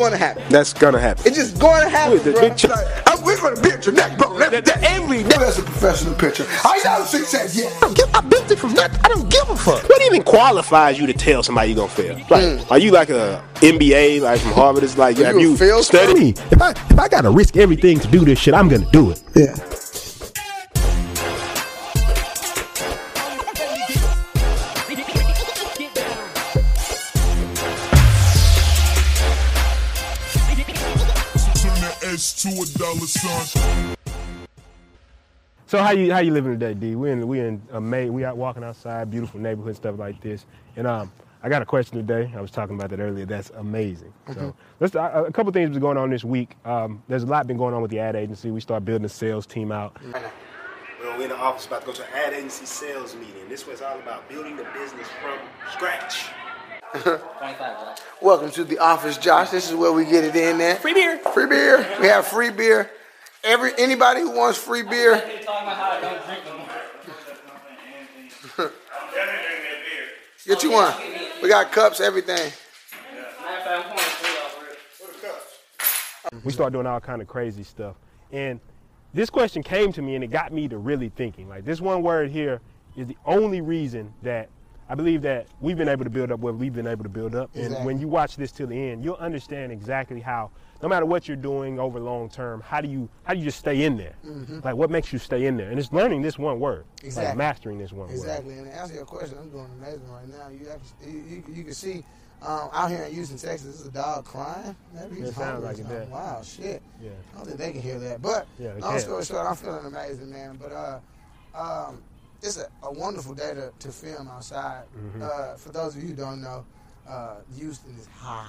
going to happen. That's gonna happen. It's just going to happen, Wait, the bro. big check- Like, I'm- we're going to be at your neck, bro. Every day. Every day. That's a professional pitcher. I got a success, yeah. I, don't give, I built it from nothing. I don't give a fuck. What even qualifies you to tell somebody you're gonna fail? Like, hmm. are you like a MBA, like from Harvard? It's like, have you a you fail studied? me. If I if I gotta risk everything to do this shit, I'm gonna do it. Yeah. A. So how you how you living today, D? We in we in a May. We out walking outside, beautiful neighborhood stuff like this. And um, I got a question today. I was talking about that earlier. That's amazing. So let's a, a couple things been going on this week. Um, there's a lot been going on with the ad agency. We start building a sales team out. Well, we're in the office about to go to an ad agency sales meeting. This was all about building the business from scratch. Welcome to the office, Josh. This is where we get it in there. Free beer. Free beer. We have free beer. Every anybody who wants free beer, get you one. We got cups, everything. We start doing all kind of crazy stuff. And this question came to me and it got me to really thinking. Like this one word here is the only reason that I believe that we've been able to build up what we've been able to build up. And when you watch this till the end, you'll understand exactly how no matter what you're doing over long term, how do you how do you just stay in there? Like what makes you stay in there? And it's learning this one word. Like mastering this one word. Exactly. And to answer your question, I'm doing amazing right now. You actually, you, you, you can see um, out here in Houston, Texas, there's a dog crying. Maybe he's It sounds like it Wow, shit. Yeah. I don't think they can hear that. But Yeah, long story short, I'm feeling amazing, man. But uh, um, it's a, a wonderful day to, to film outside. Mm-hmm. Uh, for those of you who don't know, uh, Houston is hot,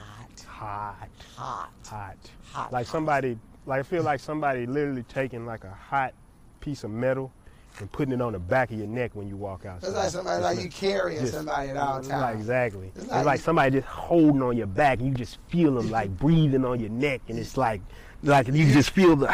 Hot. hot. Hot. Hot. Like somebody like I feel like somebody literally taking like a hot piece of metal and putting it on the back of your neck when you walk outside. It's like somebody like you carrying Just- somebody at all Like, times. exactly. It's It's like like, you- somebody just holding on your back and you just feel them like breathing on your neck and it's like like you just feel the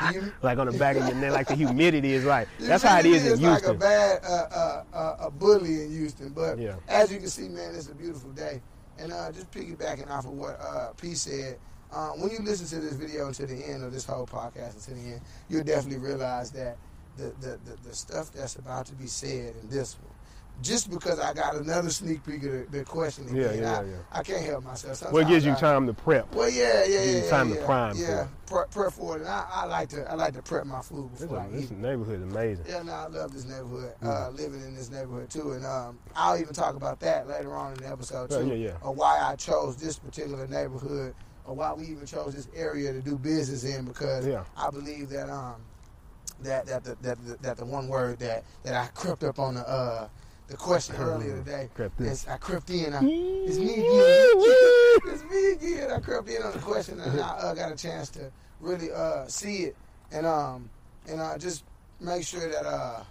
like on the back of your neck like the humidity is like that's how it is in is like a Houston. bad uh, uh, uh, a bully in Houston. But Yeah. as you can see, man, it's a beautiful day. And uh, just piggybacking off of what uh, P said, uh, when you listen to this video to the end of this whole podcast to the end, you'll definitely realize that the, the, the, the stuff that's about to be said in this one. Just because I got another sneak peek of the, the question again, Yeah, yeah, I, yeah. I can't help myself. Well, it gives you I- time to prep. Well, yeah, yeah, yeah, yeah, time to yeah, prime for yeah, it. prep, for it. And I, I like to, I like to prep my food This, before I this eat. neighborhood is amazing. Yeah, no, I love this neighborhood. Uh, Mm. living in this neighborhood too, and um, I'll even talk about that later on in the episode too. yeah, yeah. Of why I chose this particular neighborhood, or why we even chose this area to do business in, because. I believe that um, that that the, that the, that the one word that that I crept up on the uh the question earlier today. Crept in. is I crept in. I, it's me again. it's me again. I crept in on the question, and I uh, got a chance to really uh, see it, and um, and uh, just make sure that uh,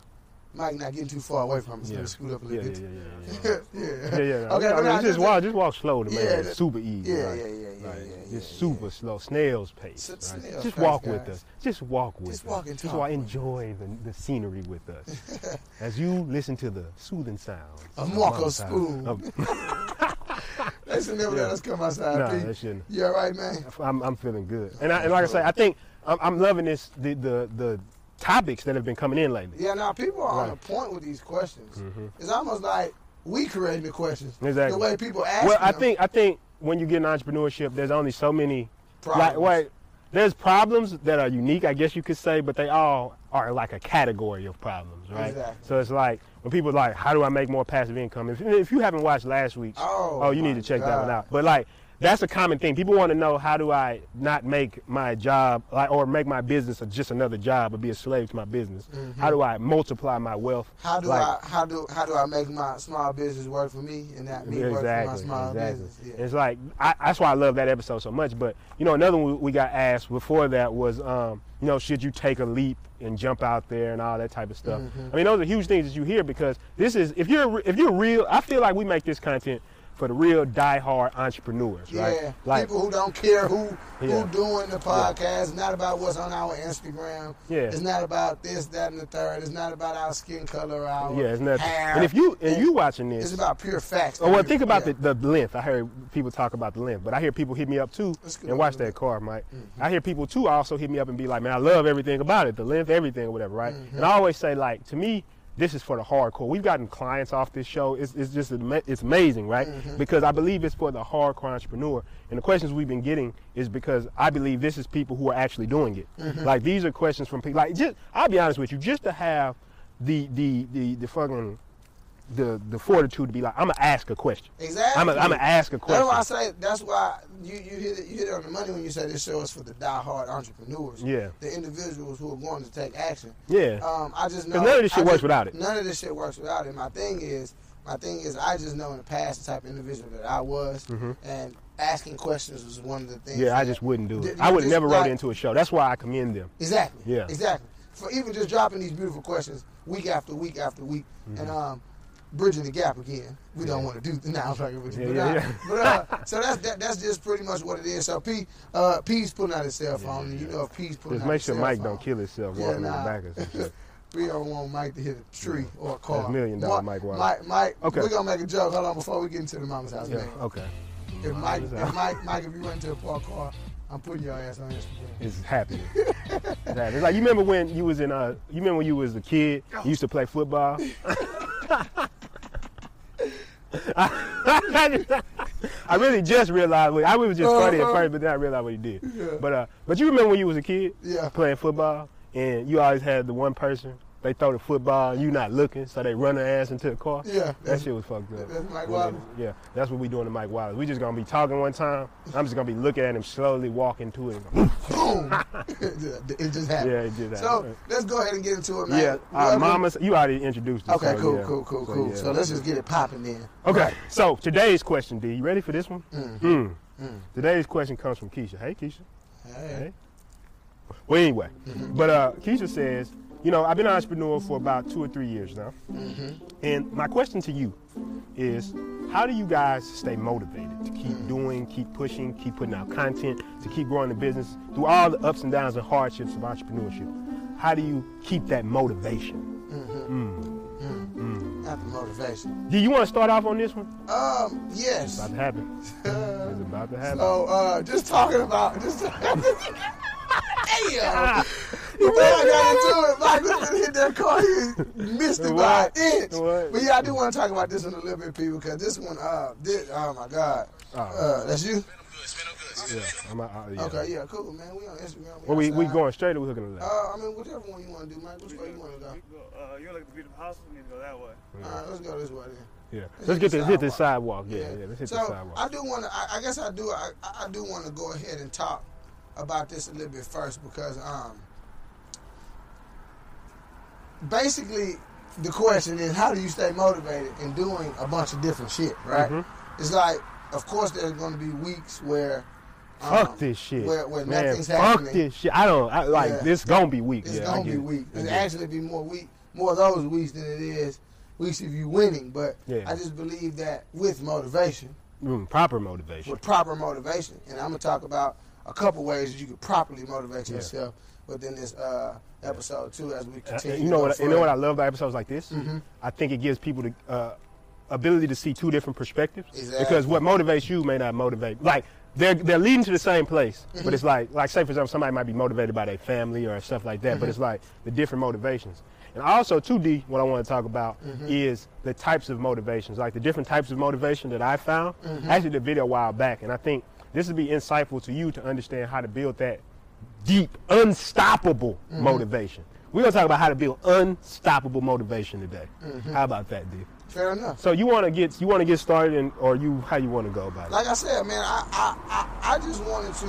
Mike not getting too far away from us. Me scoot up a little yeah, bit. yeah, yeah, yeah. yeah, Yeah, yeah. Okay, I mean, I just walk, just walk slow to make Yeah, it that- super easy. yeah, like, yeah, yeah, yeah, like, yeah, Just yeah, super yeah. slow, snail's pace. S- right? snail's Just pace, walk with us. Just walk with Just us. walk and Just talk walk, with enjoy the, the scenery with us as you listen to the soothing sounds Of Marco Spoon. house. They should never let us come outside. Nah, Pete. that shouldn't. You all right, man? I'm, I'm feeling good. And, I, and like I say, I think I'm, I'm loving this the, the the topics that have been coming in lately. Yeah, now people are on Right. the point with these questions. Mm-hmm. It's almost like we creating the questions. Exactly. The way people ask Well, I them. think I think when you get in entrepreneurship, there's only so many. Problems. Like, wait, there's problems that are unique, I guess you could say, but they all are like a category of problems, right? Exactly. So it's like when people are like, how do I make more passive income? If, if you haven't watched last week's, Oh, oh you need to check that one out. But like. That's a common thing. People want to know how do I not make my job like, or make my business just another job or be a slave to my business? How do I multiply my wealth? Mm-hmm. How do Like- I how do how do I make my small business work for me and not me work for my small business? Yeah. It's like I, that's why I love that episode so much. But you know, another one we got asked before that was, um, you know, should you take a leap and jump out there and all that type of stuff? Mm-hmm. I mean, those are huge things that you hear because this is if you're if you're real. I feel like we make this content for the real die-hard entrepreneurs, right? Like, people who don't care who Yeah. who doing the podcast. It's not about what's on our Instagram. Yeah. It's not about this, that, and the third. It's not about our skin color, our yeah, it's not. hair. And if you and you watching this, it's about pure facts. Oh well, think about Yeah. the, the length. I heard people talk about the length, but I hear people hit me up too and watch that car, Mike. Mm-hmm. I hear people too also hit me up and be like, "Man, I love everything about it, the length, everything, or whatever." Right? Mm-hmm. And I always say, like, to me, this is for the hardcore. We've gotten clients off this show. It's, it's just it's amazing, right? Mm-hmm. Because I believe it's for the hardcore entrepreneur. And the questions we've been getting is because I believe this is people who are actually doing it. Mm-hmm. Like these are questions from people. Like, just I'll be honest with you, just to have the the the the fucking the the fortitude to be like, I'm gonna ask a question. Exactly. I'm gonna ask a question. That's why I say. That's why you you hit it, you hit it on the money when you say this show is for the die-hard entrepreneurs. Yeah. The individuals who are going to take action. Yeah. Um, I just know none of this shit I works just- without it. None of this shit works without it. My thing is, my thing is, I just know in the past the type of individual that I was, and asking questions was one of the things. Mm-hmm. yeah, I just wouldn't do it. you I would never wrote like- into a show. That's why I commend them. Exactly. Yeah. Exactly. For even just dropping these beautiful questions week after week after week, Mm-hmm. and um, bridging the gap again. We don't want to do. Now I'm fucking with you. Yeah, but, yeah, uh, yeah. but uh, so that's that, that's just pretty much what it is. So P, uh, P's putting out his cell phone, and you know P's putting Just out make sure Mike phone, don't kill himself Yeah, walking nah. in the back some shit. We don't want Mike to hit a tree or a car. That's million dollar Ma- Mike Mike, Mike, Okay. we're gonna make a joke. Hold on, before we get into the mama's house, Yeah. man. Okay. If Mike, if Mike, Mike, if you run into a parked car, I'm putting your ass on Instagram. It's happening. it's happening. It's like you remember when you was in uh you remember when you was a kid, you used to play football? I really just realized what I was just funny at Uh-huh. first, but then I realized what he did. Yeah. But uh but you remember when you was a kid Yeah. playing football and you always had the one person they throw the football and you not looking, so they run their ass into the car. Yeah. That shit was fucked up. that's Mike Wallace? Yeah, that's what we doing to Mike Wallace. We just gonna be talking one time. I'm just gonna be looking at him slowly walking to it. Boom. it just happened. Yeah, it did that. So let's go ahead and get into it, man. Yeah, uh, Whoever- Mama's. You already introduced us. Okay, so, cool, yeah. cool, cool, So, cool. yeah. So let's just get it popping then. Okay, so today's question, D. You ready for this one? Mm. Mm. Today's question comes from Keisha. Hey, Keisha. Hey. Hey. Well, anyway, but uh, Keisha says, you know, I've been an entrepreneur for about two or three years now, Mm-hmm. and my question to you is, how do you guys stay motivated to Mm. keep doing, keep pushing, keep putting out content, to keep growing the business through all the ups and downs and hardships of entrepreneurship? How do you keep that motivation? Not the motivation. Do you want to start off on this one? Um, yes. About to happen. it's about to happen. So, uh, just talking about, just Damn! Before I got into it, Mike was gonna hit that car. He missed it by an inch. What? But yeah, I do want to talk about this one a little bit, people, because this one, uh, this, oh my God. Oh. Uh, that's you? Yeah, I'm out, uh, yeah. Okay, yeah, cool, man. We on Instagram. Well, we we going straight or we hooking a left? Uh, I mean, whichever one you want to do, Mike. Which way you want to go? Uh, you're like the beautiful house. We need to go that way. All right, let's go this way then. yeah. let's Let's get the the hit this sidewalk. Yeah, yeah. Let's hit so the sidewalk. I do want to. I, I guess I do. I, I do want to go ahead and talk about this a little bit first because um, basically the question is how do you stay motivated in doing a bunch of different shit, right? Mm-hmm. It's like, of course, there's going to be weeks where fuck um, this shit. where, where Man, fuck happening. this shit. I don't I, like Yeah. this. Gonna be weak. It's yeah, gonna be it. weak. It's actually be more weak, more of those weeks than it is weeks of you winning. But Yeah. I just believe that with motivation, Mm, proper motivation. with proper motivation, and I'm gonna talk about a couple ways that you could properly motivate Yeah. yourself within this uh, episode too, as we Uh, continue. you know what? You know what I love about episodes like this? Mhm. I think it gives people the uh, ability to see two different perspectives. Exactly. Because what motivates you may not motivate. Like they're they're leading to the same place, Mm-hmm. but it's like like say for example somebody might be motivated by their family or stuff like that, Mm-hmm. but it's like the different motivations. And also, 2D, what I want to talk about Mm-hmm. is the types of motivations, like the different types of motivation that I found. Mm-hmm. I actually did a video a while back, and I think this would be insightful to you to understand how to build that deep, unstoppable Mm-hmm. motivation. We're gonna talk about how to build unstoppable motivation today. Mm-hmm. How about that, D? Fair enough. So you want to get you want to get started, and or you how you want to go about it? Like I said, man, I, I, I, I just wanted to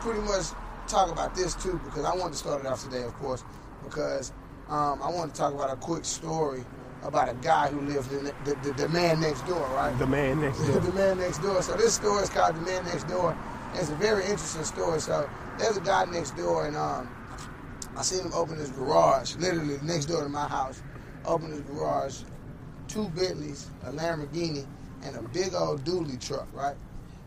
pretty much talk about this too because I wanted to start it off today, of course, because um, I wanted to talk about a quick story about a guy who lived in the, the, the, the man next door, right? The man next door. the man next door. So this story is called the man next door. It's a very interesting story. So there's a guy next door, and um, I seen him open his garage, literally next door to my house. Open his garage, two Bentleys, a Lamborghini, and a big old dually truck, right?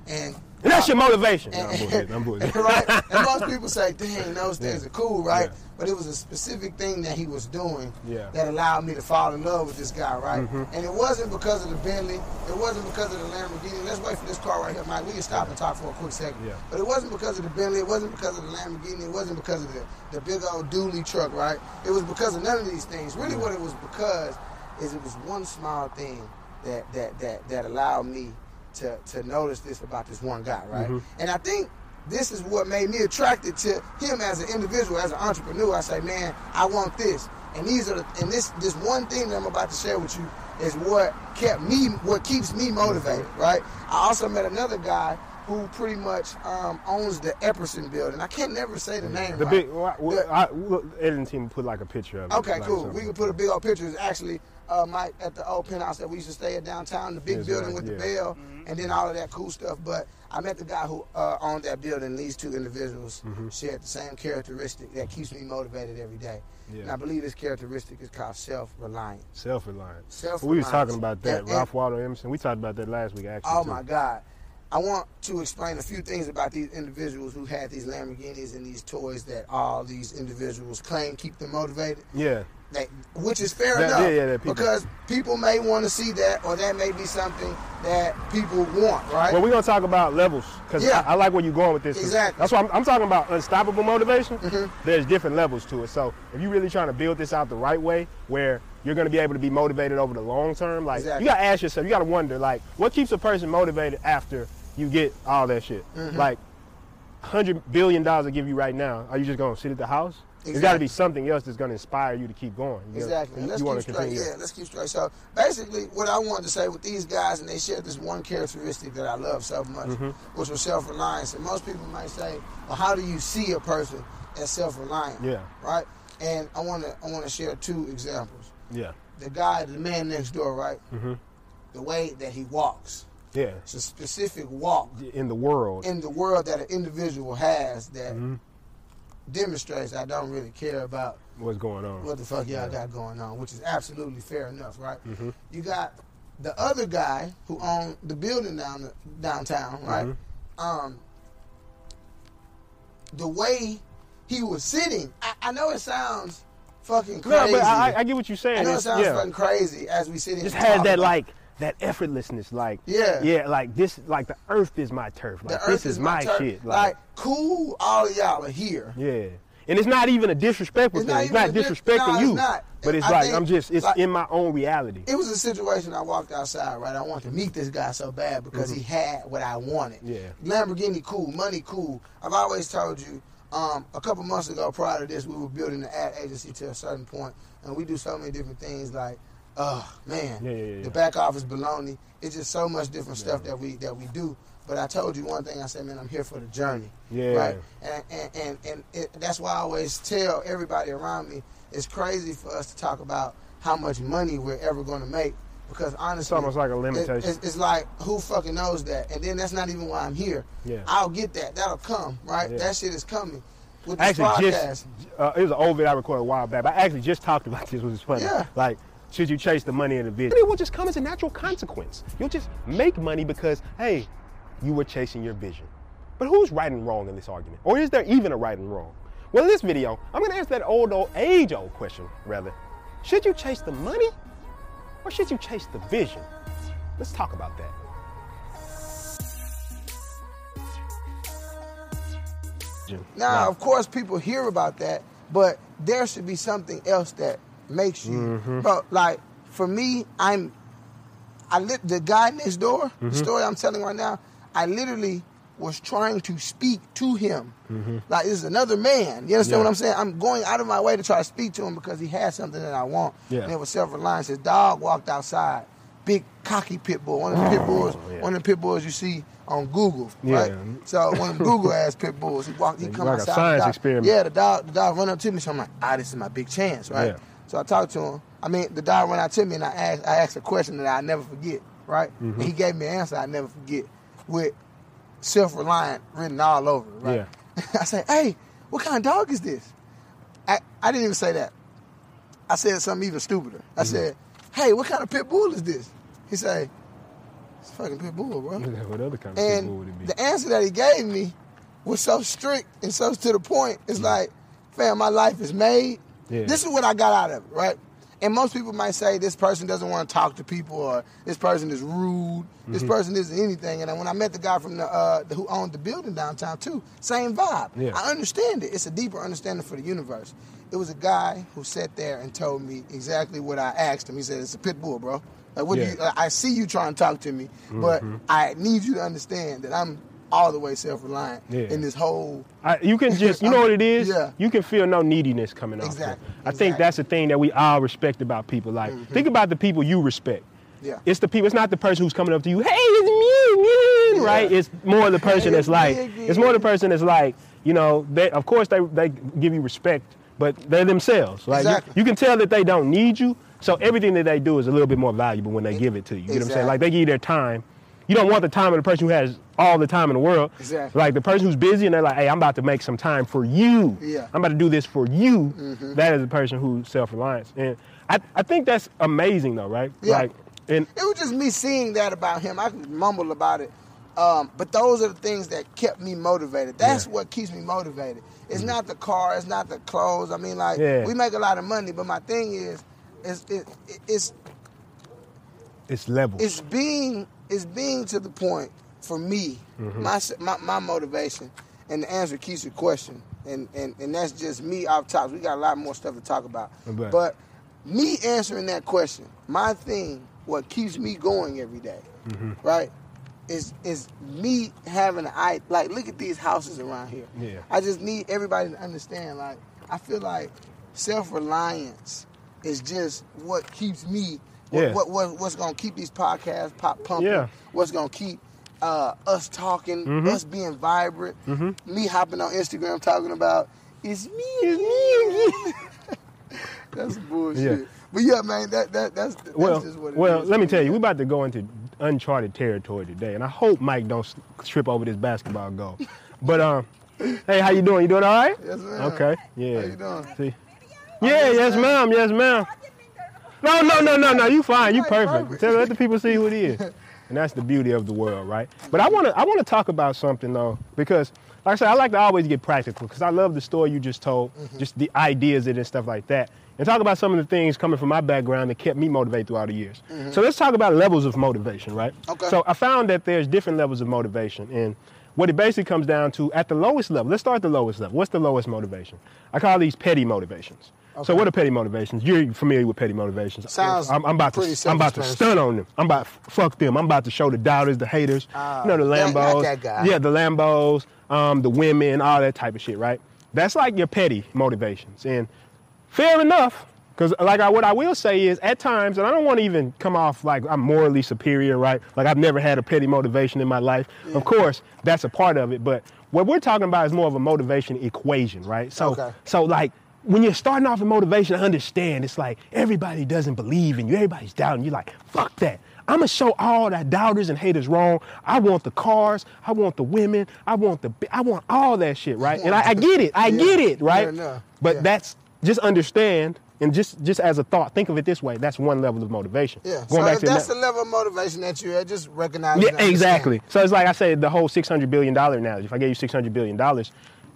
And And that's your motivation. No, and, I'm bullshitting. I'm right? And most people say, dang, those things Yeah. are cool, right? Yeah. But it was a specific thing that he was doing Yeah. Mm-hmm. that allowed me to fall in love with this guy, right? And it wasn't because of the Bentley, it wasn't because of the Lamborghini. Let's wait for this car right here, Mike. We can stop and talk for a quick second. Yeah. But it wasn't because of the Bentley, it wasn't because of the Lamborghini, it wasn't because of the, the big old dually truck, right? It was because of none of these things. Really what it was because is it was one small thing that that that that allowed me to to notice this about this one guy, right? Mm-hmm. And I think this is what made me attracted to him as an individual, as an entrepreneur. I say, man, I want this, and these are the, and this this one thing that I'm about to share with you is what kept me, what keeps me motivated, right? I also met another guy who pretty much um, owns the Epperson building. I can't never say the name. The right. big, well, well, The- I, look, editing team put like a picture of it. Okay, like cool. something. We can put a big old picture. It's actually uh, Mike at the old penthouse that we used to stay at downtown, the big Yes, building right, with the yeah. bell, and then all of that cool stuff. But I met the guy who uh, owned that building. These two individuals Mm-hmm. shared the same characteristic that keeps me motivated every day. Yeah. And I believe this characteristic is called self-reliance. Self-reliant. Self-reliance. We was talking about that. And- Ralph Waldo Emerson. We talked about that last week, actually. Oh too. my God. I want to explain a few things about these individuals who had these Lamborghinis and these toys that all these individuals claim keep them motivated. Yeah. That, which is fair That- enough yeah, yeah, that people- because people may want to see that or that may be something that people want right Well, we're gonna talk about levels because Yeah. I, I like where you're going with this. Exactly. Mm-hmm. That's why I'm, I'm talking about unstoppable motivation. There's different levels to it. So if you're really trying to build this out the right way, where you're gonna be able to be motivated over the long term, like Exactly. you gotta ask yourself, you gotta wonder, like, what keeps a person motivated after you get all that shit? Mm-hmm. Like, hundred billion dollars I give you right now, are you just gonna sit at the house? There's got to be something else that's gonna inspire you to keep going. You exactly let's you keep straight continue. yeah let's keep straight so basically what i wanted to say with these guys and they share this one characteristic that i love so much Mm-hmm. which was self-reliance and most people might say well how do you see a person as self-reliant Yeah. right and i want to i want to share two examples Yeah. the guy the man next door right Mm-hmm. the way that he walks Yeah. it's a specific walk In the world. in the world that an individual has that Mm-hmm. Demonstrates I don't really care about What's going on? what the fuck y'all got going on, which is absolutely fair enough, right? Mm-hmm. You got the other guy who owned the building down the, downtown, right? Mm-hmm. Um, the way he was sitting, I, I know it sounds fucking crazy. No, but I, I get what you're saying. I know it sounds yeah. fucking crazy as we sit here. just talk that like that effortlessness, like Yeah. yeah, like this, like the earth is my turf, the like earth this is my, turf. shit, Like, cool, all y'all are here. yeah. And it's not even a disrespectful It's thing. not it's not disrespecting no, you, not. but it's I like think, I'm just it's like- in my own reality. It was a situation I walked outside, right? I wanted to meet this guy so bad because he had what I wanted. Mm-hmm. Yeah. Lamborghini cool, money cool. I've always told you, um, a couple months ago prior to this, we were building the ad agency to a certain point, and we do so many different things like, oh man, Yeah, yeah, yeah, the back office baloney. It's just so much different stuff that we that we do. But I told you one thing. I said, man, I'm here for the journey. Yeah. Right. And and and, and it, that's why I always tell everybody around me, it's crazy for us to talk about how much money we're ever going to make because honestly, It's almost like a it- limitation. it's, it's like who fucking knows that? And then that's not even why I'm here. Yeah. I'll get that. That'll come. Right. That shit is coming. Actually podcast. just uh, it was an old video I recorded a while back. But I actually just talked about this, which is funny. Yeah. Like, should you chase the money in the vision? It will just come as a natural consequence. You'll just make money because hey, you were chasing your vision. But who's right and wrong in this argument? Or is there even a right and wrong? Well, in this video, I'm going to ask that old, old age-old question, rather. Should you chase the money, or should you chase the vision? Let's talk about that. Now, of course, people hear about that, but there should be something else that makes you, Mm-hmm. bro. Like for me, I'm, I lit the guy next door. Mm-hmm. The story I'm telling right now, I literally was trying to speak to him. Like this is another man. You understand Mm-hmm. Yeah. what I'm saying? I'm going out of my way to try to speak to him because he has something that I want. Yeah. And it was self-reliance. His dog walked outside. Big cocky pit bull, one of the pit bulls, Oh, yeah. one of the pit bulls you see on Google, right? Yeah. So one of them Google ass pit bulls, he walked, he Like come a outside. the science experiment. Yeah, the dog, the dog run up to me, so I'm like, ah, this is my big chance, right? Yeah. So I talked to him. I mean, the dog ran out to me, and I asked, I asked a question that I never forget, right? Mm-hmm. And he gave me an answer I never forget, with self-reliant written all over it, right? I said, hey, what kind of dog is this? I, I didn't even say that. I said something even stupider. Mm-hmm. I said, hey, what kind of pit bull is this? He said, It's fucking pit bull, bro. what other kind of And would it be? the answer that he gave me was so strict and so to the point. It's like, fam, my life is made. Yeah. This is what I got out of it, right? And most people might say this person doesn't want to talk to people, or this person is rude. This Mm-hmm. person isn't anything. And when I met the guy from the, uh, who owned the building downtown too, same vibe. Yeah. I understand it. It's a deeper understanding for the universe. It was a guy who sat there and told me exactly what I asked him. He said, "It's a pit bull, bro. Like, what Yeah. Mm-hmm. do you? I see you trying to talk to me, but I need you to understand that I'm all the way self-reliant Yeah. in this whole. I, you can just, you know what it is? Yeah. You can feel no neediness coming off. Exactly. I think exactly. Mm-hmm. that's the thing that we all respect about people. Like, think about the people you respect. Yeah. It's the people. It's not the person who's coming up to you. Hey, it's me, me," Yeah. right? It's more the person that's like. it's more the person that's like. You know, they of course they they give you respect, but they're themselves. Like you- Exactly. you, can tell that they don't need you. So everything that they do is a little bit more valuable when they give it to you. You know what I'm saying? Like they give you their time. You don't want the time of the person who has all the time in the world. Exactly. Like the person who's busy and they're like, hey, I'm about to make some time for you. Yeah. Mm-hmm. I'm about to do this for you. That is a person who's self-reliant. And I, I think that's amazing though, right? Yeah. Like and It was just me seeing that about him. I mumble about it, um, but those are the things that kept me motivated. That's Yeah. what keeps me motivated. It's not the car. It's not the clothes. I mean, like Yeah. we make a lot of money, but my thing is, is it, it's it's levels. it's being it's being to the point for me Mm-hmm. my, my my motivation and the answer keeps your question and, and and that's just me off top we got a lot more stuff to talk about but me answering that question my thing what keeps me going every day, Mm-hmm. right is is me having an i like look at these houses around here Yeah. i just need everybody to understand like i feel like self-reliance is just what keeps me what, Yeah. what, what what's gonna keep these podcasts pop pumping Yeah. what's gonna keep uh, us talking Mm-hmm. us being vibrant me hopping on instagram talking about it's me it's me again that's bullshit Yeah. but yeah man that, that that's that's well, just what it well, is. let me tell you, we're about to go into uncharted territory today, and I hope Mike don't trip over this basketball goal. But um, hey, how you doing? You doing all right? Yes, ma'am. Okay. Yeah. How you doing? See? Yeah. Yes, ma'am. Yes, ma'am. No, no, no, no, no. You fine. You perfect. perfect. Tell let the people see who it is, and that's the beauty of the world, right? But I want to I want to talk about something though, because like I said, I like to always get practical because I love the story you just told, Mm-hmm. just the ideas in it and stuff like that, and talk about some of the things coming from my background that kept me motivated throughout the years. So let's talk about levels of motivation, right? Mm-hmm. Okay. So I found that there's different levels of motivation, and what it basically comes down to at the lowest level. Let's start at the lowest level. What's the lowest motivation? I call these petty motivations. So what are petty motivations? You're familiar with petty motivations. Sounds I'm, I'm about to I'm about to stun on them. I'm about fuck them. I'm about to show the doubters, the haters, Ah, you know, the Lambos. that guy. Yeah, the Lambos, um, the women, all that type of shit, right? That's like your petty motivations. And fair enough, because like I, what I will say is at times, and I don't want to even come off like I'm morally superior, right? Like I've never had a petty motivation in my life. Of course, that's a part of it, but what we're talking about is more of a motivation equation, right? So, Okay. so like when you're starting off in motivation, I understand it's like everybody doesn't believe in you, everybody's doubting you. Like fuck that. I'm gonna show all that doubters and haters wrong. I want the cars, I want the women, I want the, I want all that shit, right? And I, I get it, I Yeah. get it, right? Enough. But Yeah. that's just understand and just just as a thought, think of it this way. That's one level of motivation. yeah Going so back if to that's that- the level of motivation that you had just recognize yeah, exactly. So it's like I said, the whole six hundred billion dollar analogy. If I gave you six hundred billion dollars,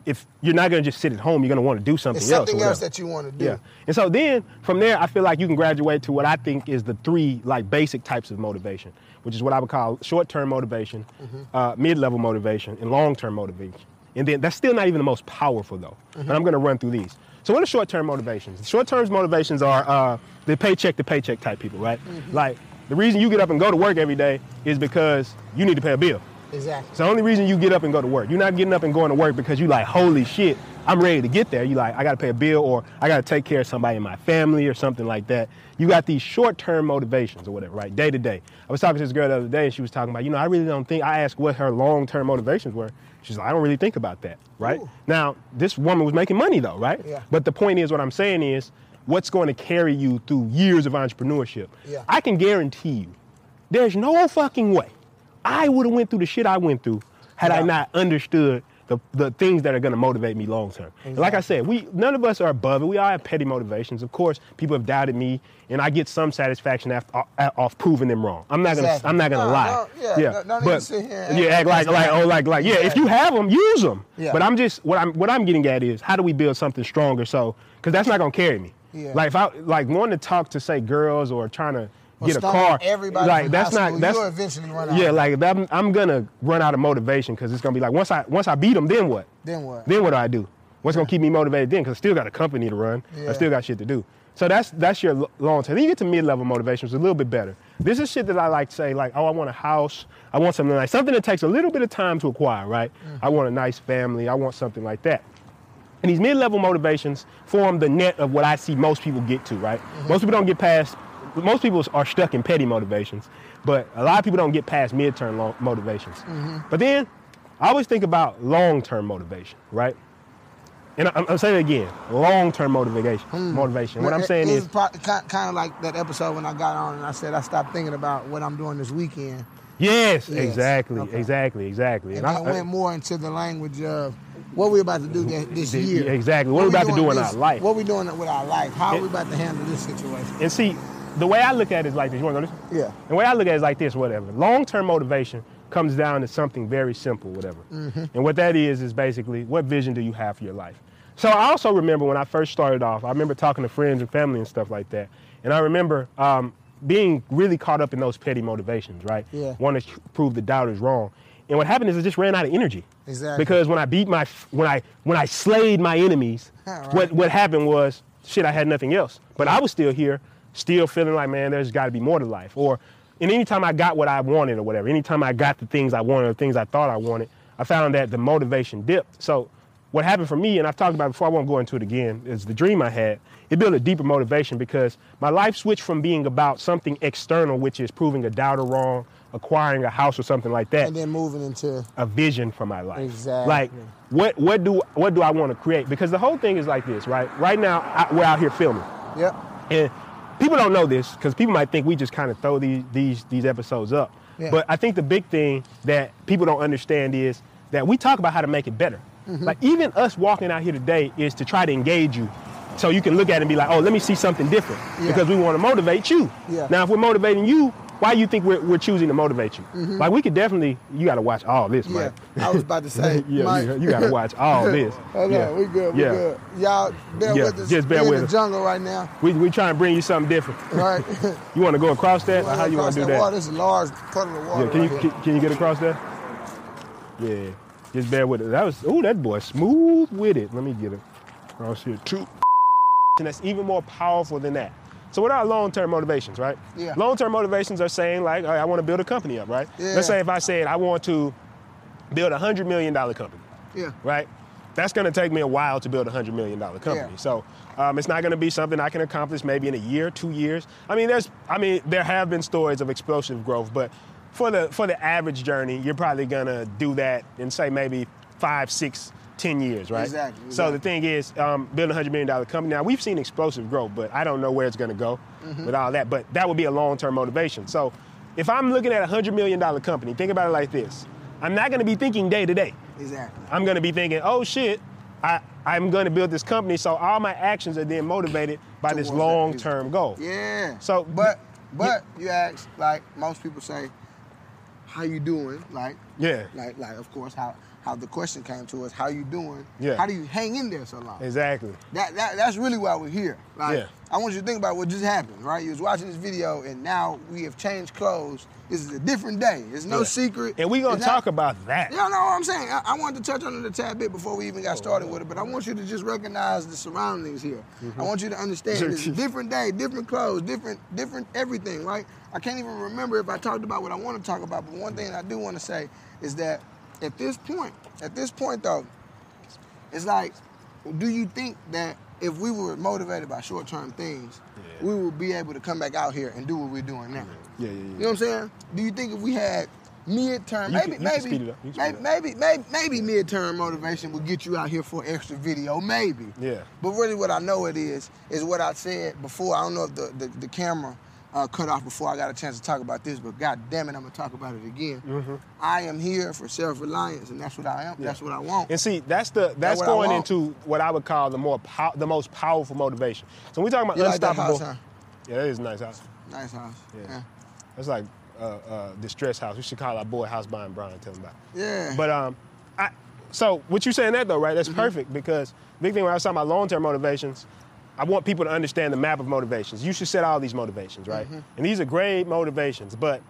if you're not gonna just sit at home, you're gonna want to do something it's else. something else whatever. that you want to do Yeah. And so then from there, I feel like you can graduate to what I think is the three like basic types of motivation, which is what I would call short-term motivation, Mm-hmm. uh, mid-level motivation, and long-term motivation. And then that's still not even the most powerful though. Mm-hmm. And I'm going to run through these. So what are short-term motivations? Short-term motivations are uh, the paycheck to paycheck type people, right? Mm-hmm. Like the reason you get up and go to work every day is because you need to pay a bill. Exactly It's the only reason you get up and go to work. You're not getting up and going to work because you're like, holy shit, I'm ready to get there. You're like, I gotta pay a bill or I gotta take care of somebody in my family or something like that. You got these short-term motivations or whatever, right? Day to day. I was talking to this girl the other day and she was talking about, you know, I really don't think I asked what her long-term motivations were. She's like, I don't really think about that, right? Ooh. Now, this woman was making money though, right? Yeah. But the point is, what I'm saying is, what's going to carry you through years of entrepreneurship? Yeah. I can guarantee you, there's no fucking way I would have went through the shit I went through had I not understood the the, things that are going to motivate me long term. And Like I said, we none of us are above it. We all have petty motivations. Of course, people have doubted me, and I get some satisfaction after, off proving them wrong. I'm not gonna Exactly. I'm not gonna No, lie. no, yeah, no- don't but sit here and yeah, act like like oh like like yeah. If you have them, use them. Yeah. But I'm just what I'm what I'm getting at is how do we build something stronger? So because that's not gonna carry me. Yeah. Like if I like wanting to talk to say girls or trying to get a car, everybody like that's not school, that's you'll eventually run out. yeah, like I'm, I'm gonna run out of motivation because it's gonna be like once I once I beat them, then what? Then what? Then what do I do? What's gonna keep me motivated then? Because I still got a company to run. Yeah. I still got shit to do. So that's that's your long term. Then you get to mid level motivation, which is a little bit better. This is shit that I like to say, like, oh, I want a house. I want something like something that takes a little bit of time to acquire, right? Mm. I want a nice family. I want something like that. And these mid-level motivations form the net of what I see most people get to, right? Most people don't get past. Most people are stuck in petty motivations, but a lot of people don't get past mid-term lo- motivations. Mm-hmm. But then, I always think about long-term motivation, right? And I'm, I'm saying it again, long-term motivation. Hmm. Motivation. What I'm saying is, was kind of like that episode when I got on and I said I stopped thinking about what I'm doing this weekend, yes, Yes, exactly, okay. exactly, exactly. and I- I, went more into the language of what we're about to do this, The- year. exactly. What we about to do in this- our life. What we doing with our life? How are we about to handle this situation? and see, the way I look at it is like this. You want to go this? Yeah. The way I look at it is like this, whatever. Long term motivation comes down to something very simple, whatever. Mm-hmm. And what that is is basically what vision do you have for your life? So I also remember when I first started off, I remember talking to friends and family and stuff like that. And I remember um, being really caught up in those petty motivations, right? Yeah. Want to prove the doubters wrong. And what happened is I just ran out of energy. Exactly. Because when I beat my, when I when I slayed my enemies, Right. what what happened was shit. I had nothing else, but I was still here, still feeling like man, there's got to be more to life. Or and anytime I got what I wanted or whatever, anytime I got the things I wanted or things I thought I wanted, I found that the motivation dipped. So what happened for me, and I've talked about it before, I won't go into it again, is the dream I had. It built a deeper motivation because my life switched from being about something external, which is proving a doubter wrong, acquiring a house or something like that And then moving into a vision for my life. Exactly. Like what what do what do I want to create? Because the whole thing is like this, right? Right now I, we're out here filming, yep. and people don't know this because people might think we just kind of throw these these these episodes up. Yeah. But I think the big thing that people don't understand is that we talk about how to make it better. Mm-hmm. Like even us walking out here today is to try to engage you. So you can look at it and be like, oh, let me see something different. Yeah. Because we want to motivate you. Yeah. Now, if we're motivating you, why do you think we're, we're choosing to motivate you? Mm-hmm. Like we could definitely, you got to watch all this, Yeah. man. I was about to say, yeah, Mike, you, you got to watch all this. Hold yeah. on, we good, we yeah. good. Y'all bear Yeah, with us. just bear we in with the us. jungle right now, We we trying to bring you something different. right? You want to go across that, or how you want to do that? Water. This is a large puddle of water. Yeah, can you right can, here. can you get across that? Yeah, just bear with it. That was oh that boy smooth with it. Let me get it across here too. And that's even more powerful than that. So what are long-term motivations, right? Yeah. Long-term motivations are saying like, all right, I want to build a company up, right? Yeah. Let's say if I said I want to build a hundred million dollar company. Yeah. right? That's going to take me a while to build a hundred million dollar company. Yeah. So um, it's not going to be something I can accomplish maybe in a year, two years. I mean, there's, I mean, there have been stories of explosive growth, but for the for the average journey, you're probably going to do that in say maybe five, six, ten years, right? Exactly, So the thing is, um, building a hundred million dollar company. Now we've seen explosive growth, but I don't know where it's going to go Mm-hmm. with all that. But that would be a long term motivation. So if I'm looking at a hundred million dollar company, think about it like this: I'm not going to be thinking day to day. Exactly. I'm gonna be thinking, oh shit, I, I'm gonna build this company, so all my actions are then motivated by this Towards long term goal. Yeah. So- but but you ask like most people say, how you doing? Like Yeah. like like of course how how the question came to us, how you doing? Yeah. How do you hang in there so long? Exactly. That, that that's really why we're here. Like Yeah. I want you to think about what just happened, right? You was watching this video and now we have changed clothes. This is a different day. It's no Yeah. secret. And we gonna It's not- talk about that. You know what I'm saying? I, I wanted to touch on it a tad bit before we even got started with it, but I want you to just recognize the surroundings here. Mm-hmm. I want you to understand it's a different day, different clothes, different, different everything, right? I can't even remember if I talked about what I want to talk about, but one thing I do want to say is that at this point, at this point though, it's like, do you think that if we were motivated by short-term things, Yeah. we would be able to come back out here and do what we're doing now? Yeah, yeah, yeah. You know what I'm saying? Do you think if we had midterm, You maybe, can- maybe, speed it up. You can maybe, speed maybe, maybe, maybe midterm motivation would get you out here for an extra video, maybe. Yeah. But really, what I know it is is what I said before. I don't know if the the, the camera uh, cut off before I got a chance to talk about this, but god damn it, I'm gonna talk about it again. Mm-hmm. I am here for self-reliance, and that's what I am. That's what I want. And see, that's the that's what I going into what I would call the more pow- the most powerful motivation. So we talking about You like that unstoppable. house, huh? Yeah, that is a nice house. Nice house. Yeah. Yeah. That's like uh, uh, distress house. We should call our boy House Buying Brian. Tell him about. it. Yeah. But um, I so what you saying that though, right? That's perfect because big thing when I was talking about long term motivations, I want people to understand the map of motivations. You should set all these motivations, right? And these are great motivations, but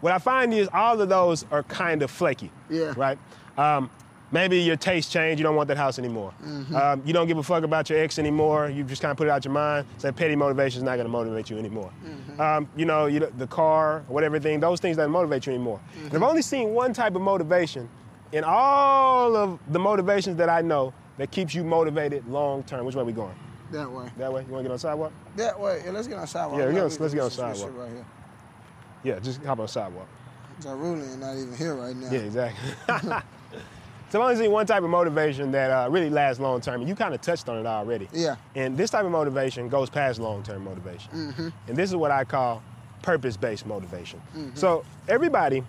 what I find is all of those are kind of flaky. Yeah. Right. Um, maybe your taste changed. You don't want that house anymore. Um, you don't give a fuck about your ex anymore. You just kind of put it out your mind. So that petty motivation is not going to motivate you anymore. Um, you know, you, the car, whatever thing, those things don't motivate you anymore. And I've only seen one type of motivation in all of the motivations that I know that keeps you motivated long term. Which way are we going? That way. That way? You want to get on the sidewalk? That way. Yeah, let's get on sidewalk. Yeah, let's- get on sidewalk. Right here. Yeah, just hop on the sidewalk. So Ruli is not even here right now. Yeah, exactly. so I've only seen one type of motivation that uh, really lasts long term, and you kind of touched on it already. Yeah. And this type of motivation goes past long term motivation. Mm-hmm. And this is what I call purpose based motivation. Mm-hmm. So everybody,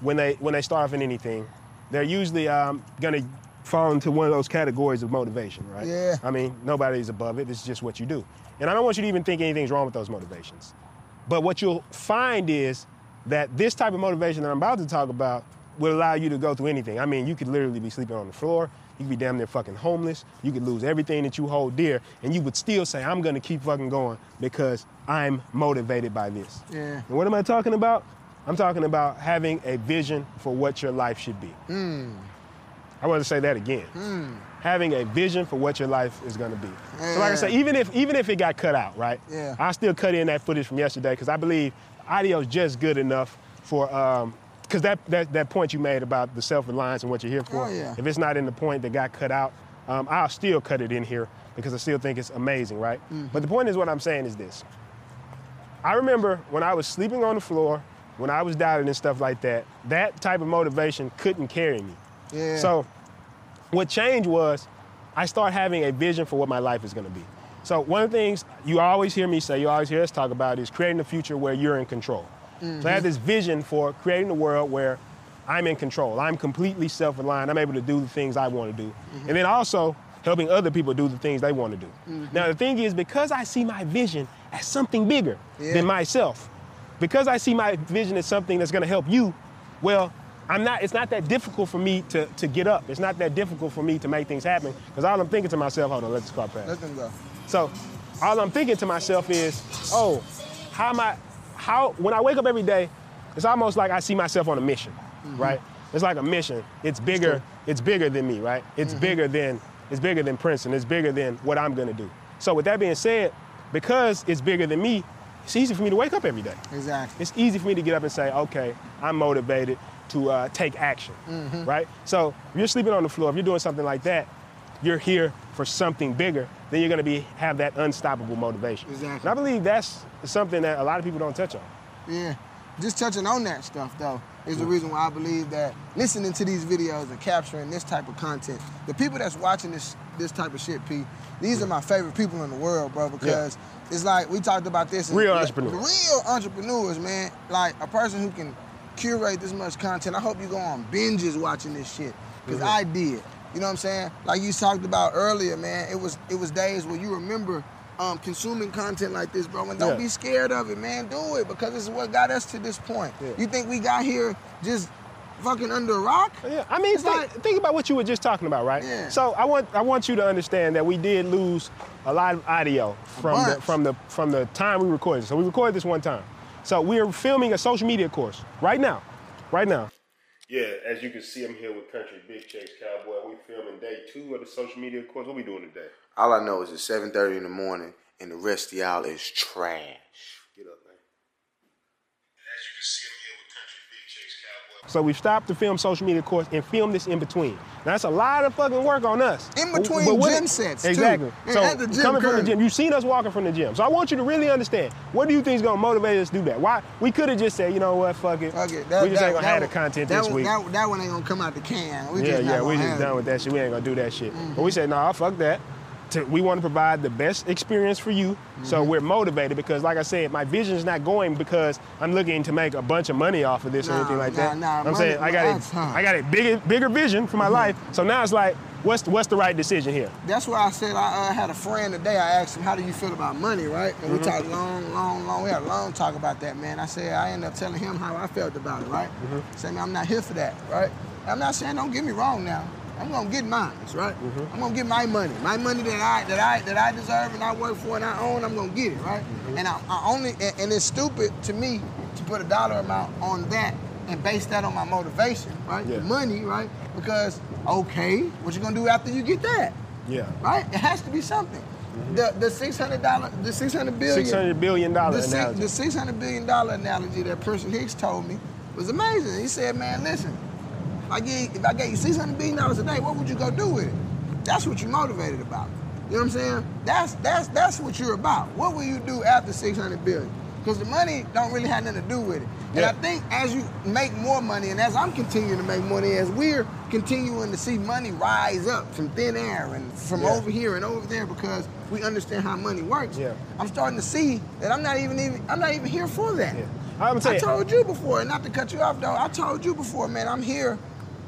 when they when they start off in anything, they're usually um, gonna fall into one of those categories of motivation, right? Yeah. I mean, nobody's above it. It's just what you do. And I don't want you to even think anything's wrong with those motivations. But what you'll find is that this type of motivation that I'm about to talk about will allow you to go through anything. I mean, you could literally be sleeping on the floor. You could be damn near fucking homeless. You could lose everything that you hold dear, and you would still say, I'm gonna keep fucking going because I'm motivated by this. Yeah. And what am I talking about? I'm talking about having a vision for what your life should be. Hmm. I want to say that again. Having a vision for what your life is going to be. So, like I say, Yeah. even if even if it got cut out, right? Yeah. I still cut in that footage from yesterday because I believe audio's just good enough for. um, because that, that that point you made about the self reliance and what you're here for. Oh, yeah. If it's not in the point that got cut out, um, I'll still cut it in here because I still think it's amazing, right? Mm-hmm. But the point is, what I'm saying is this. I remember when I was sleeping on the floor, when I was doubting and stuff like that, that type of motivation couldn't carry me. Yeah. So what changed was I started having a vision for what my life is going to be. So one of the things you always hear me say, you always hear us talk about is creating a future where you're in control. So I mm-hmm. had this vision for creating a world where I'm in control. I'm completely self-reliant. I'm able to do the things I want to do. Mm-hmm. And then also helping other people do the things they want to do. Mm-hmm. Now the thing is because I see my vision as something bigger Yeah. than myself, because I see my vision as something that's going to help you, well, I'm not. It's not that difficult for me to, to get up. It's not that difficult for me to make things happen. Because all I'm thinking to myself, hold on, let this car pass. Let them go. So, all I'm thinking to myself is, oh, how am I? How when I wake up every day, it's almost like I see myself on a mission, mm-hmm. right? It's like a mission. It's bigger. It's bigger than me, right? It's mm-hmm. bigger than it's bigger than Princeton. It's bigger than what I'm gonna do. So with that being said, because it's bigger than me, it's easy for me to wake up every day. Exactly. It's easy for me to get up and say, okay, I'm motivated to uh, take action, right? So if you're sleeping on the floor, if you're doing something like that, you're here for something bigger, then you're gonna be have that unstoppable motivation. Exactly. And I believe that's something that a lot of people don't touch on. Yeah. Just touching on that stuff though is the reason why I believe that listening to these videos and capturing this type of content, the people that's watching this this type of shit, P, these are my favorite people in the world, bro, because it's like we talked about this. Real entrepreneurs. Real entrepreneurs, man. Like a person who can curate this much content. I hope you go on binges watching this shit. because Mm-hmm. I did. You know what I'm saying? Like you talked about earlier, man. It was it was days where you remember um, consuming content like this, bro. And don't Yeah. be scared of it, man. Do it because this is what got us to this point. Yeah. You think we got here just fucking under a rock? Yeah, I mean, think, like- think about what you were just talking about, right? Yeah. So I want I want you to understand that we did lose a lot of audio from the from the from the time we recorded. So we recorded this one time. So we're filming a social media course right now, right now. Yeah, as you can see, I'm here with Country Big Chase Cowboy. We filming day two of the social media course. What we doing today? All I know is it's 7.30 in the morning and the rest of y'all is trash. Get up, man. As you can see, I'm here with Country Big Chase Cowboy. So we stopped to film social media course and film this in between. Now, that's a lot of fucking work on us. In between but gym sets. Exactly. And So at the gym coming from the gym, you've seen us walking from the gym. So I want you to really understand. What do you think is gonna motivate us to do that? Why we could have just said, you know what, fuck it. Fuck it. we just ain't gonna have the content that this one, week. That, that one ain't gonna come out the can. We yeah, just yeah, we just done it. with that shit. We ain't gonna do that shit. But we mm-hmm. said, nah, fuck that. To, we want to provide the best experience for you. So Mm-hmm. we're motivated because, like I said, my vision is not going because I'm looking to make a bunch of money off of this or Nah, anything like nah, that. nah, I'm money- saying I got a. I got a bigger, bigger vision for my life. So now it's like, what's what's the right decision here? That's why I said I uh, had a friend today. I asked him, "How do you feel about money?" Right, and we Mm-hmm. talked long, long, long. We had a long talk about that, man. I said I ended up telling him how I felt about it. Right, Mm-hmm. saying I'm not here for that. Right, I'm not saying don't get me wrong now. I'm gonna get mine, right? Mm-hmm. I'm gonna get my money, my money that I that I that I deserve and I work for and I own. I'm gonna get it, right? Mm-hmm. And I, I only and, and it's stupid to me to put a dollar amount on that and base that on my motivation, right? Yeah. Money, right? Because okay, what you gonna do after you get that? Yeah. right? It has to be something. The the six hundred dollar, the six hundred billion, Six hundred billion dollar the, analogy. the six hundred billion dollar analogy that Princeton Hicks told me was amazing. He said, "Man, listen, I gave if I gave you six hundred billion dollars a day, what would you go do with it? That's what you're motivated about. You know what I'm saying? That's that's that's what you're about. What will you do after six hundred billion? Because the money don't really have nothing to do with it. And Yeah. I think as you make more money, and as I'm continuing to make money, as we're continuing to see money rise up from thin air and from Yeah. over here and over there, because we understand how money works. Yeah. I'm starting to see that I'm not even even I'm not even here for that. I'm I told you before, and not to cut you off though. I told you before, man. I'm here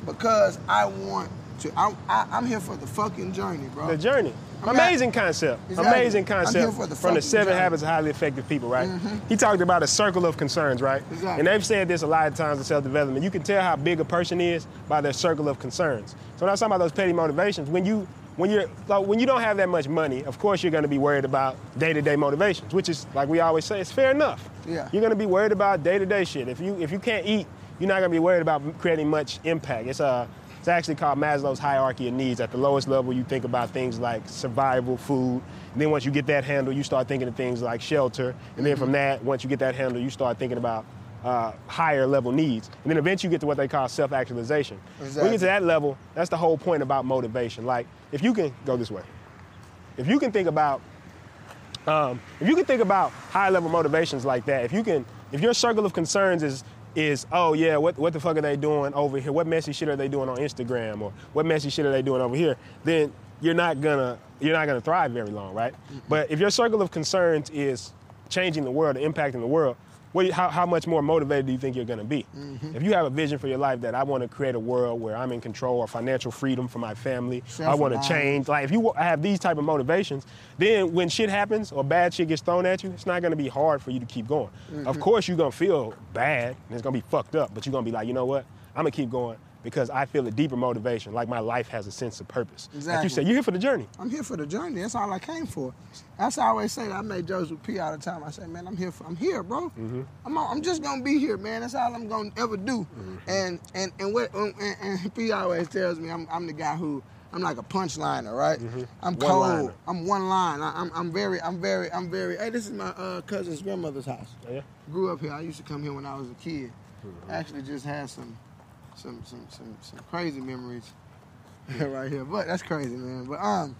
because I want to. I, I, I'm here for the fucking journey, bro. the journey. I'm not- Amazing concept. Exactly. Amazing concept the from the seven journey. habits of highly effective people, right? Mm-hmm. He talked about a circle of concerns, right? Exactly. And they've said this a lot of times in self-development. You can tell how big a person is by their circle of concerns. So when I was talking about those petty motivations, when you when you're like, when you don't have that much money, of course you're going to be worried about day-to-day motivations, which is like we always say, it's fair enough. Yeah. You're going to be worried about day-to-day shit. If you if you can't eat, you're not going to be worried about creating much impact. It's uh it's actually called Maslow's hierarchy of needs. At the lowest level, you think about things like survival, food. And then once you get that handle, you start thinking of things like shelter. And then from that, once you get that handle, you start thinking about uh, higher level needs. And then eventually you get to what they call self-actualization. When you get to that level, that's the whole point about motivation. Like, if you can go this way, if you can think about um, if you can think about high level motivations like that, if you can, if your circle of concerns is is oh yeah, what what the fuck are they doing over here? What messy shit are they doing on Instagram or what messy shit are they doing over here? Then you're not gonna you're not gonna thrive very long, right? Mm-hmm. But if your circle of concerns is changing the world, impacting the world, what how, how much more motivated do you think you're going to be? Mm-hmm. If you have a vision for your life that I want to create a world where I'm in control or financial freedom for my family, I want to change. Like if you have these type of motivations, then when shit happens or bad shit gets thrown at you, it's not going to be hard for you to keep going. Of mm-hmm. course, you're going to feel bad and it's going to be fucked up, but you're going to be like, you know what? I'm going to keep going because I feel a deeper motivation. Like my life has a sense of purpose. Like you Exactly. said, you're here for the journey. I'm here for the journey. That's all I came for. That's how I always say that. I make jokes with P all the time. I say, man, I'm here for. I'm here, bro. Mm-hmm. I'm. I'm just gonna be here, man. That's all I'm gonna ever do. Mm-hmm. And and and what and, and P always tells me, I'm I'm the guy who. I'm like a punchliner, right? Mm-hmm. I'm cold. I'm one line. I, I'm, I'm very, I'm very, I'm very. Hey, this is my uh, cousin's grandmother's house. Oh, yeah? Grew up here. I used to come here when I was a kid. Actually, just had some, some, some, some, some crazy memories right here. But that's crazy, man. But um,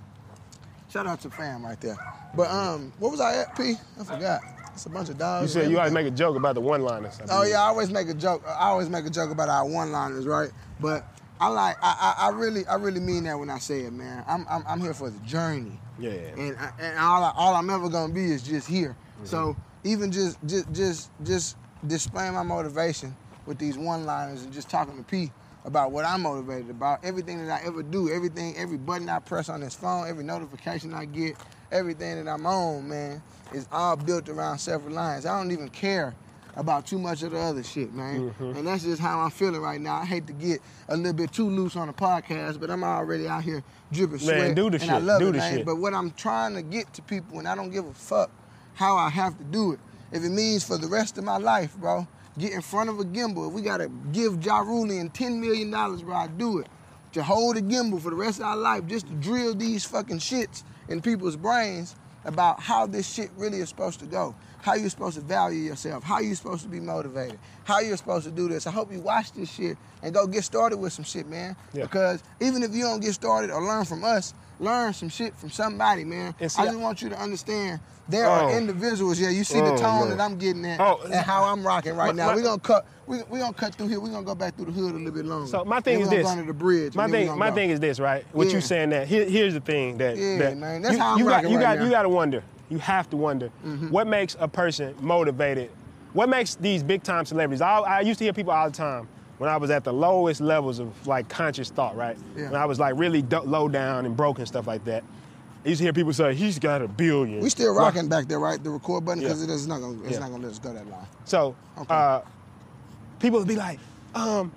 shout out to fam right there. But um, what was I at? P? I forgot. It's a bunch of dogs. You said you always make a joke about the one-liners. Oh yeah, I always make a joke. I always make a joke about our one-liners, right? But I like, I, I, I really, I really mean that when I say it, man. I'm, I'm, I'm here for the journey. Yeah. And, I, and all, I, all I'm ever gonna be is just here. Mm-hmm. So even just, just, just, just displaying my motivation with these one-liners and just talking to P about what I'm motivated about, everything that I ever do, everything, every button I press on this phone, every notification I get, everything that I'm on, man, is all built around self-reliance. I don't even care about too much of the other shit, man. Mm-hmm. And that's just how I'm feeling right now. I hate to get a little bit too loose on the podcast, but I'm already out here dripping Man, sweat. do the and shit. I love Do it, the man. shit. But what I'm trying to get to people, and I don't give a fuck how I have to do it. If it means for the rest of my life, bro, get in front of a gimbal. If we gotta give Ja Rulian $10 million, bro, I do it. To hold a gimbal for the rest of our life, just to drill these fucking shits in people's brains about how this shit really is supposed to go. How you're supposed to value yourself, how you're supposed to be motivated, how you're supposed to do this. I hope you watch this shit and go get started with some shit, man. Yeah. Because even if you don't get started or learn from us, learn some shit from somebody, man. And see, I just I- want you to understand there Oh. are individuals. Yeah, you see the Oh, tone man. that I'm getting at Oh. and how I'm rocking right My- now. We're gonna cut. We we gonna cut through here. We're gonna go back through the hood a little bit longer. So my thing is this. under the bridge. My and then we thing, my go. thing is this, right? What Yeah. you saying that here, here's the thing that Yeah, that man, that's you, how I'm you got rocking you right got now. Mm-hmm. you got to wonder. You have to wonder what makes a person motivated. What makes these big time celebrities? I, I used to hear people all the time when I was at the lowest levels of like conscious thought, right? Yeah. When I was like really do- low down and broke and stuff like that. I used to hear people say he's got a billion. We still rocking back there, right? The record button because Yeah. it is not gonna it's Yeah. not gonna let us go that long. So, Okay. uh, people would be like, um,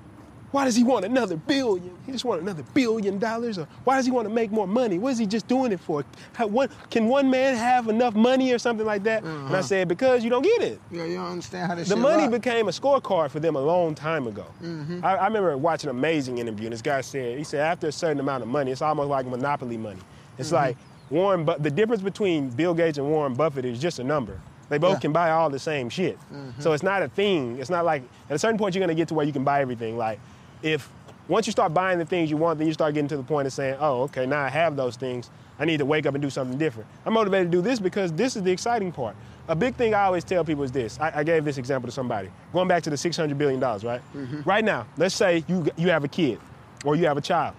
why does he want another billion? He just want another billion dollars? Or why does he want to make more money? What is he just doing it for? How, one, can one man have enough money or something like that? And I uh-huh. said, because you don't get it. Yeah, you don't understand how this The money rock. became a scorecard for them a long time ago. Mm-hmm. I, I remember watching an amazing interview, and this guy said, he said, after a certain amount of money, it's almost like monopoly money. It's mm-hmm. like Warren, but the difference between Bill Gates and Warren Buffett is just a number. They both Yeah. can buy all the same shit. Mm-hmm. So it's not a thing. It's not like at a certain point you're gonna get to where you can buy everything. Like if once you start buying the things you want, then you start getting to the point of saying, oh, okay, now I have those things. I need to wake up and do something different. I'm motivated to do this because this is the exciting part. A big thing I always tell people is this. I, I gave this example to somebody. Going back to the $600 billion, right? Mm-hmm. Right now, let's say you, you have a kid or you have a child,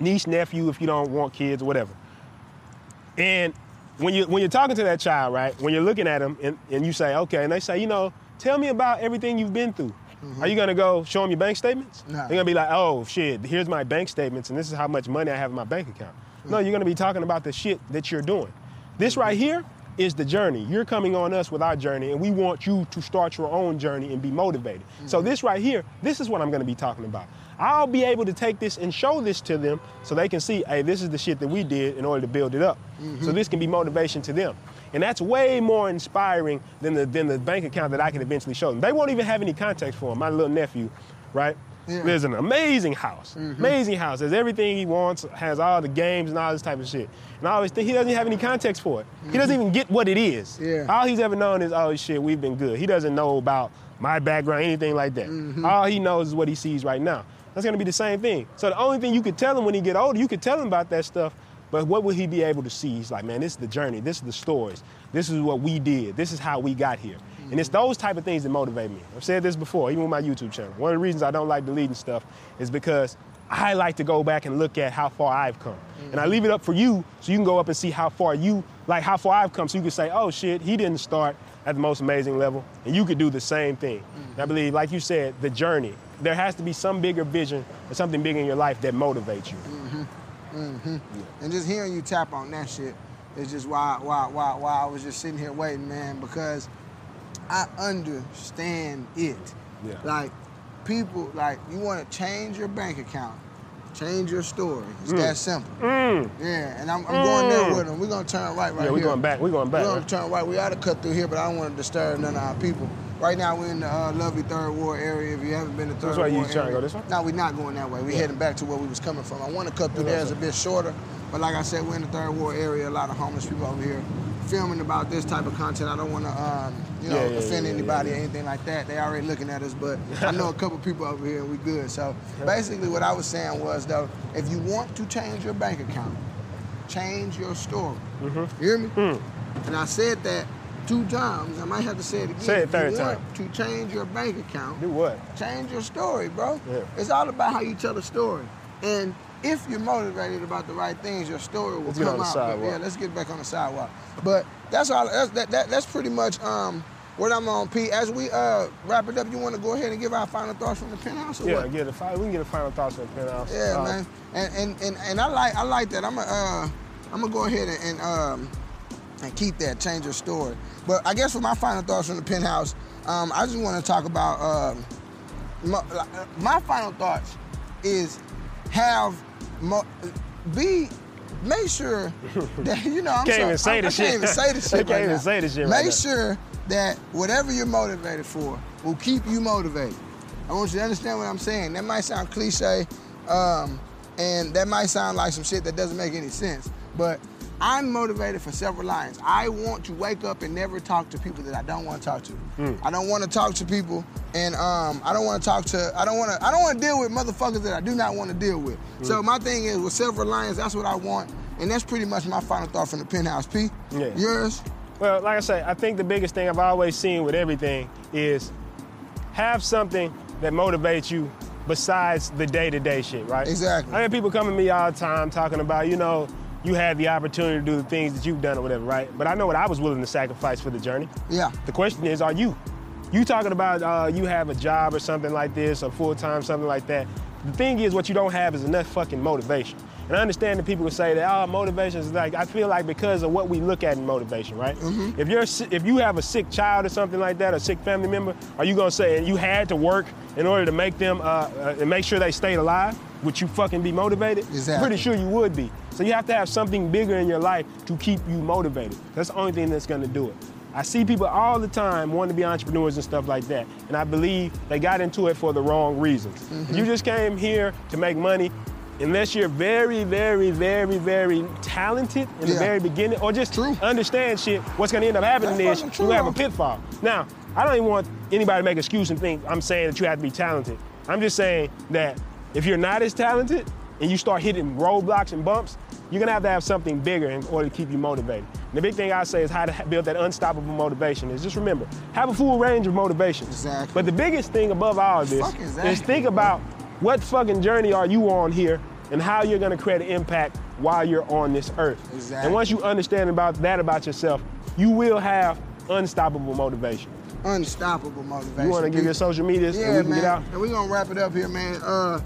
niece, nephew, if you don't want kids or whatever. And when you when you're talking to that child, right? When you're looking at them and, and you say, okay, and they say, you know, tell me about everything you've been through. Mm-hmm. Are you gonna go show them your bank statements? No. They're gonna be like, oh shit, here's my bank statements and this is how much money I have in my bank account. No, you're gonna be talking about the shit that you're doing. This right here is the journey. You're coming on us with our journey, and we want you to start your own journey and be motivated. So mm-hmm. this right here, this is what I'm gonna be talking about. I'll be able to take this and show this to them so they can see, hey, this is the shit that we did in order to build it up. So mm-hmm. this can be motivation to them. And that's way more inspiring than the, than the bank account that I can eventually show them. They won't even have any context for him. My little nephew, right? Yeah. There's an amazing house. Mm-hmm. Amazing house. Has everything he wants, has all the games and all this type of shit. And I always think he doesn't have any context for it. He doesn't mm-hmm. even get what it is. Yeah. All he's ever known is, oh shit, we've been good. He doesn't know about my background, anything like that. Mm-hmm. All he knows is what he sees right now. That's gonna be the same thing. So the only thing you could tell him when he get older, you could tell him about that stuff, but what would he be able to see? He's like, man, this is the journey, this is the stories, this is what we did, this is how we got here. And it's mm-hmm. those type of things that motivate me. I've said this before, even with my YouTube channel. One of the reasons I don't like deleting stuff is because I like to go back and look at how far I've come. And I mm-hmm. leave it up for you so you can go up and see how far you, like how far I've come, so you can say, oh shit, he didn't start at the most amazing level, and you could do the same thing. And I mm-hmm. believe, like you said, the journey. There has to be some bigger vision or something big in your life that motivates you. Mm-hmm. And just hearing you tap on that shit is just why why why why I was just sitting here waiting, man, because I understand it. Yeah. Like people like you want to change your bank account, change your story. It's Mm. that simple. Mm. Yeah, and I'm, I'm going there mm. with them. We're gonna turn right right here. yeah, we're going back. We're going back. We're gonna right? turn right. We ought to cut through here, but I don't want to disturb none of our people. Right now, we're in the uh, lovely Third Ward area. If you haven't been to Third way you Ward trying to go, this way? No, we're not going that way. We're Yeah. heading back to where we was coming from. I want to cut through there. It's a bit shorter, but like I said, we're in the Third Ward area. A lot of homeless people over here filming about this type of content. I don't want to, um, you know, Yeah, yeah, offend anybody or anything like that. They already looking at us, but I know a couple people over here and we good. So basically, what I was saying was though, if you want to change your bank account, change your story. Mm-hmm. You hear me? Mm. And I said that two times. I might have to say it again. Say it third time. to change your bank account, Do what? change your story, bro. Yeah. It's all about how you tell a story. And if you're motivated about the right things, your story will Let's get come on the out. sidewalk. Yeah, let's get back on the sidewalk. But that's all. That's that, that, that's pretty much um, what I'm on. Pete. As we uh, wrap it up, you want to go ahead and give our final thoughts from the penthouse, or Yeah, what? get a we can get a final thoughts from the penthouse. Yeah, Uh, man. And, and and and I like I like that. I'm gonna uh, I'm gonna go ahead and, and um and keep that. Change your story. But I guess for my final thoughts from the penthouse, um, I just want to talk about um, my, my final thoughts is have mo- be make sure that you know I'm Can't sorry, even say I, the I shit. can't even say the shit. Can't right even now. say the shit Make right sure that whatever you're motivated for will keep you motivated. I want you to understand what I'm saying. That might sound cliche, um, and that might sound like some shit that doesn't make any sense. But I'm motivated for several lines. I want to wake up and never talk to people that I don't want to talk to. Hmm. I don't want to talk to people, and um, I don't want to talk to. I don't want to. I don't want to deal with motherfuckers that I do not want to deal with. Hmm. So my thing is with several lines. That's what I want. And that's pretty much my final thought from the penthouse. P, Yeah. yours? Well, like I say, I think the biggest thing I've always seen with everything is have something that motivates you besides the day-to-day shit, right? Exactly. I hear people come to me all the time talking about, you know, you had the opportunity to do the things that you've done or whatever, right? But I know what I was willing to sacrifice for the journey. Yeah. The question is, are you? You talking about uh, you have a job or something like this, or full time, something like that. The thing is, what you don't have is enough fucking motivation. And I understand that people would say that, oh, motivation is like, I feel like because of what we look at in motivation, right? If you're if you have a sick child or something like that, a sick family member, are you gonna say and you had to work in order to make them uh, uh, and make sure they stayed alive? Would you fucking be motivated? Exactly. Pretty sure you would be. So you have to have something bigger in your life to keep you motivated. That's the only thing that's gonna do it. I see people all the time wanting to be entrepreneurs and stuff like that, and I believe they got into it for the wrong reasons. If mm-hmm. you just came here to make money, unless you're very, very, very, very talented in the very beginning, or just True. understand shit, what's gonna end up happening That's is you have a pitfall. Now, I don't even want anybody to make excuse and think I'm saying that you have to be talented. I'm just saying that if you're not as talented and you start hitting roadblocks and bumps, you're gonna have to have something bigger in order to keep you motivated. And the big thing I say is how to build that unstoppable motivation is just remember, have a full range of motivation. Exactly. But the biggest thing above all of this Fuck is think about what fucking journey are you on here and how you're gonna create an impact while you're on this earth. Exactly. And once you understand about that about yourself, you will have unstoppable motivation. Unstoppable motivation. You wanna give your social medias Yeah, and we can man. get out? And we're gonna wrap it up here, man. Uh,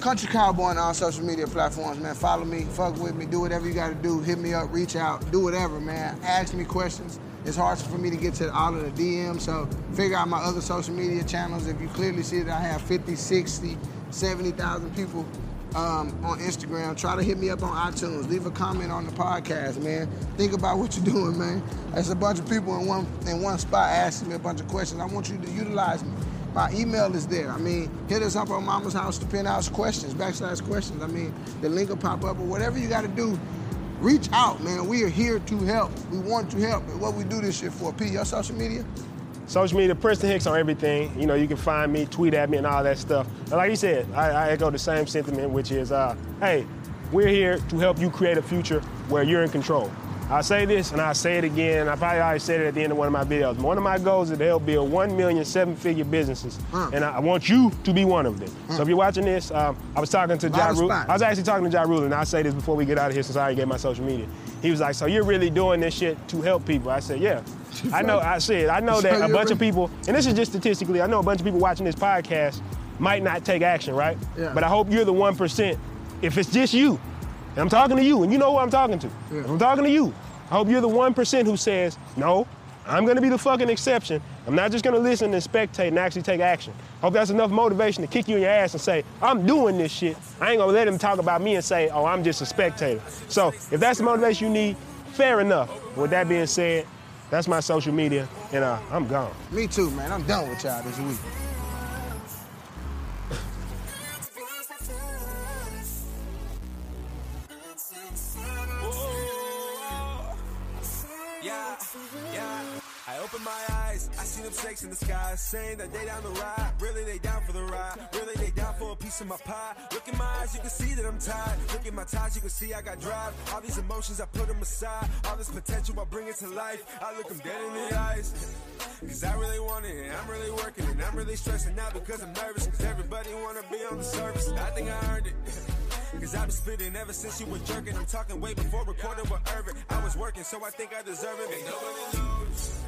Country Cowboy on all social media platforms, man. Follow me, fuck with me, do whatever you gotta do. Hit me up, reach out, do whatever, man. Ask me questions. It's hard for me to get to all of the DMs, so figure out my other social media channels. If you clearly see that I have 50, 60, 70,000 people um, on Instagram, try to hit me up on iTunes. Leave a comment on the podcast, man. Think about what you're doing, man. There's a bunch of people in one in one spot asking me a bunch of questions. I want you to utilize me. My email is there. I mean, hit us up on Mama's House to penthouse questions, backslash questions. I mean, the link will pop up or whatever you got to do. Reach out, man. We are here to help. We want to help. And what we do this shit for. P, your social media? Social media, Princeton Hicks on everything. You know, you can find me, tweet at me, and all that stuff. And like you said, I, I echo the same sentiment, which is, uh, hey, we're here to help you create a future where you're in control. I say this and I say it again. I probably already said it at the end of one of my videos. One of my goals is to help build one million seven-figure businesses, Mm. and I, want you to be one of them. So if you're watching this, um, I was talking to Ja Rule. I was actually talking to Ja Rule, and I say this before we get out of here, since I already gave my social media. He was like, "So you're really doing this shit to help people?" I said, "Yeah." I know. I said, I know that a bunch of people, and this is just statistically, I know a bunch of people watching this podcast might not take action, right? Yeah. But I hope you're the one percent. If it's just you, and I'm talking to you, and you know who I'm talking to. Yeah. I'm talking to you. I hope you're the one percent who says, "No, I'm gonna be the fucking exception. I'm not just gonna listen and spectate and actually take action." Hope that's enough motivation to kick you in your ass and say, "I'm doing this shit." I ain't gonna let them talk about me and say, "Oh, I'm just a spectator." So if that's the motivation you need, fair enough. With that being said, that's my social media, and uh, I'm gone. Me too, man. I'm done with y'all this week. Yeah. I open my eyes, I see them snakes in the sky, saying that they down the ride. Really, they down for the ride. Really, they down for a piece of my pie. Look in my eyes, you can see that I'm tired. Look at my ties, you can see I got drive. All these emotions, I put them aside. All this potential, I bring it to life. I look them dead in the eyes. Cause I really want it, and I'm really working, and I'm really stressing out because I'm nervous. Cause everybody wanna be on the surface. I think I earned it. Cause I've been spitting ever since you were jerking. I'm talking way before recording with Irvin. I was working, so I think I deserve it. Ain't nobody knows.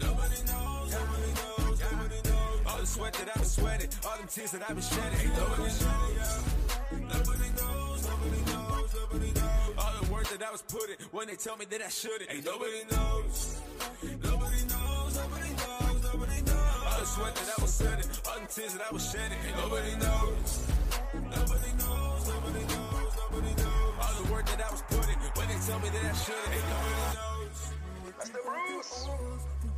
Nobody knows. Nobody knows. Nobody knows. All the sweat that I've been sweating, all them tears that I've been shedding. Ain't nobody knows. Nobody knows. Nobody knows. Nobody knows. All the work that I was putting when they tell me that I shouldn't. Ain't nobody knows. Nobody knows. Nobody knows. Nobody knows. All the sweat that I was shedding, all them tears that I was shedding. Ain't nobody knows. Nobody knows, nobody knows, nobody knows. All the work that I was putting when they tell me that I shouldn't. Ain't nobody knows. That's the rules.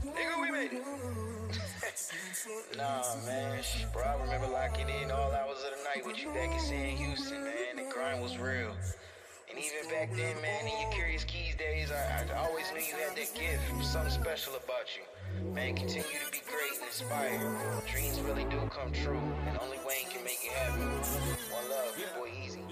Nigga, we made it. nah, man. Bro, I remember locking in all hours of the night with you back in Sam Houston, man. The grind was real. And even back then, man, in your Curious Keys days, I, I always knew you had that gift. Something special about you. Man, continue to be great and inspired. Dreams really do come true, and only Wayne can make it happen. One love, your boy Easy.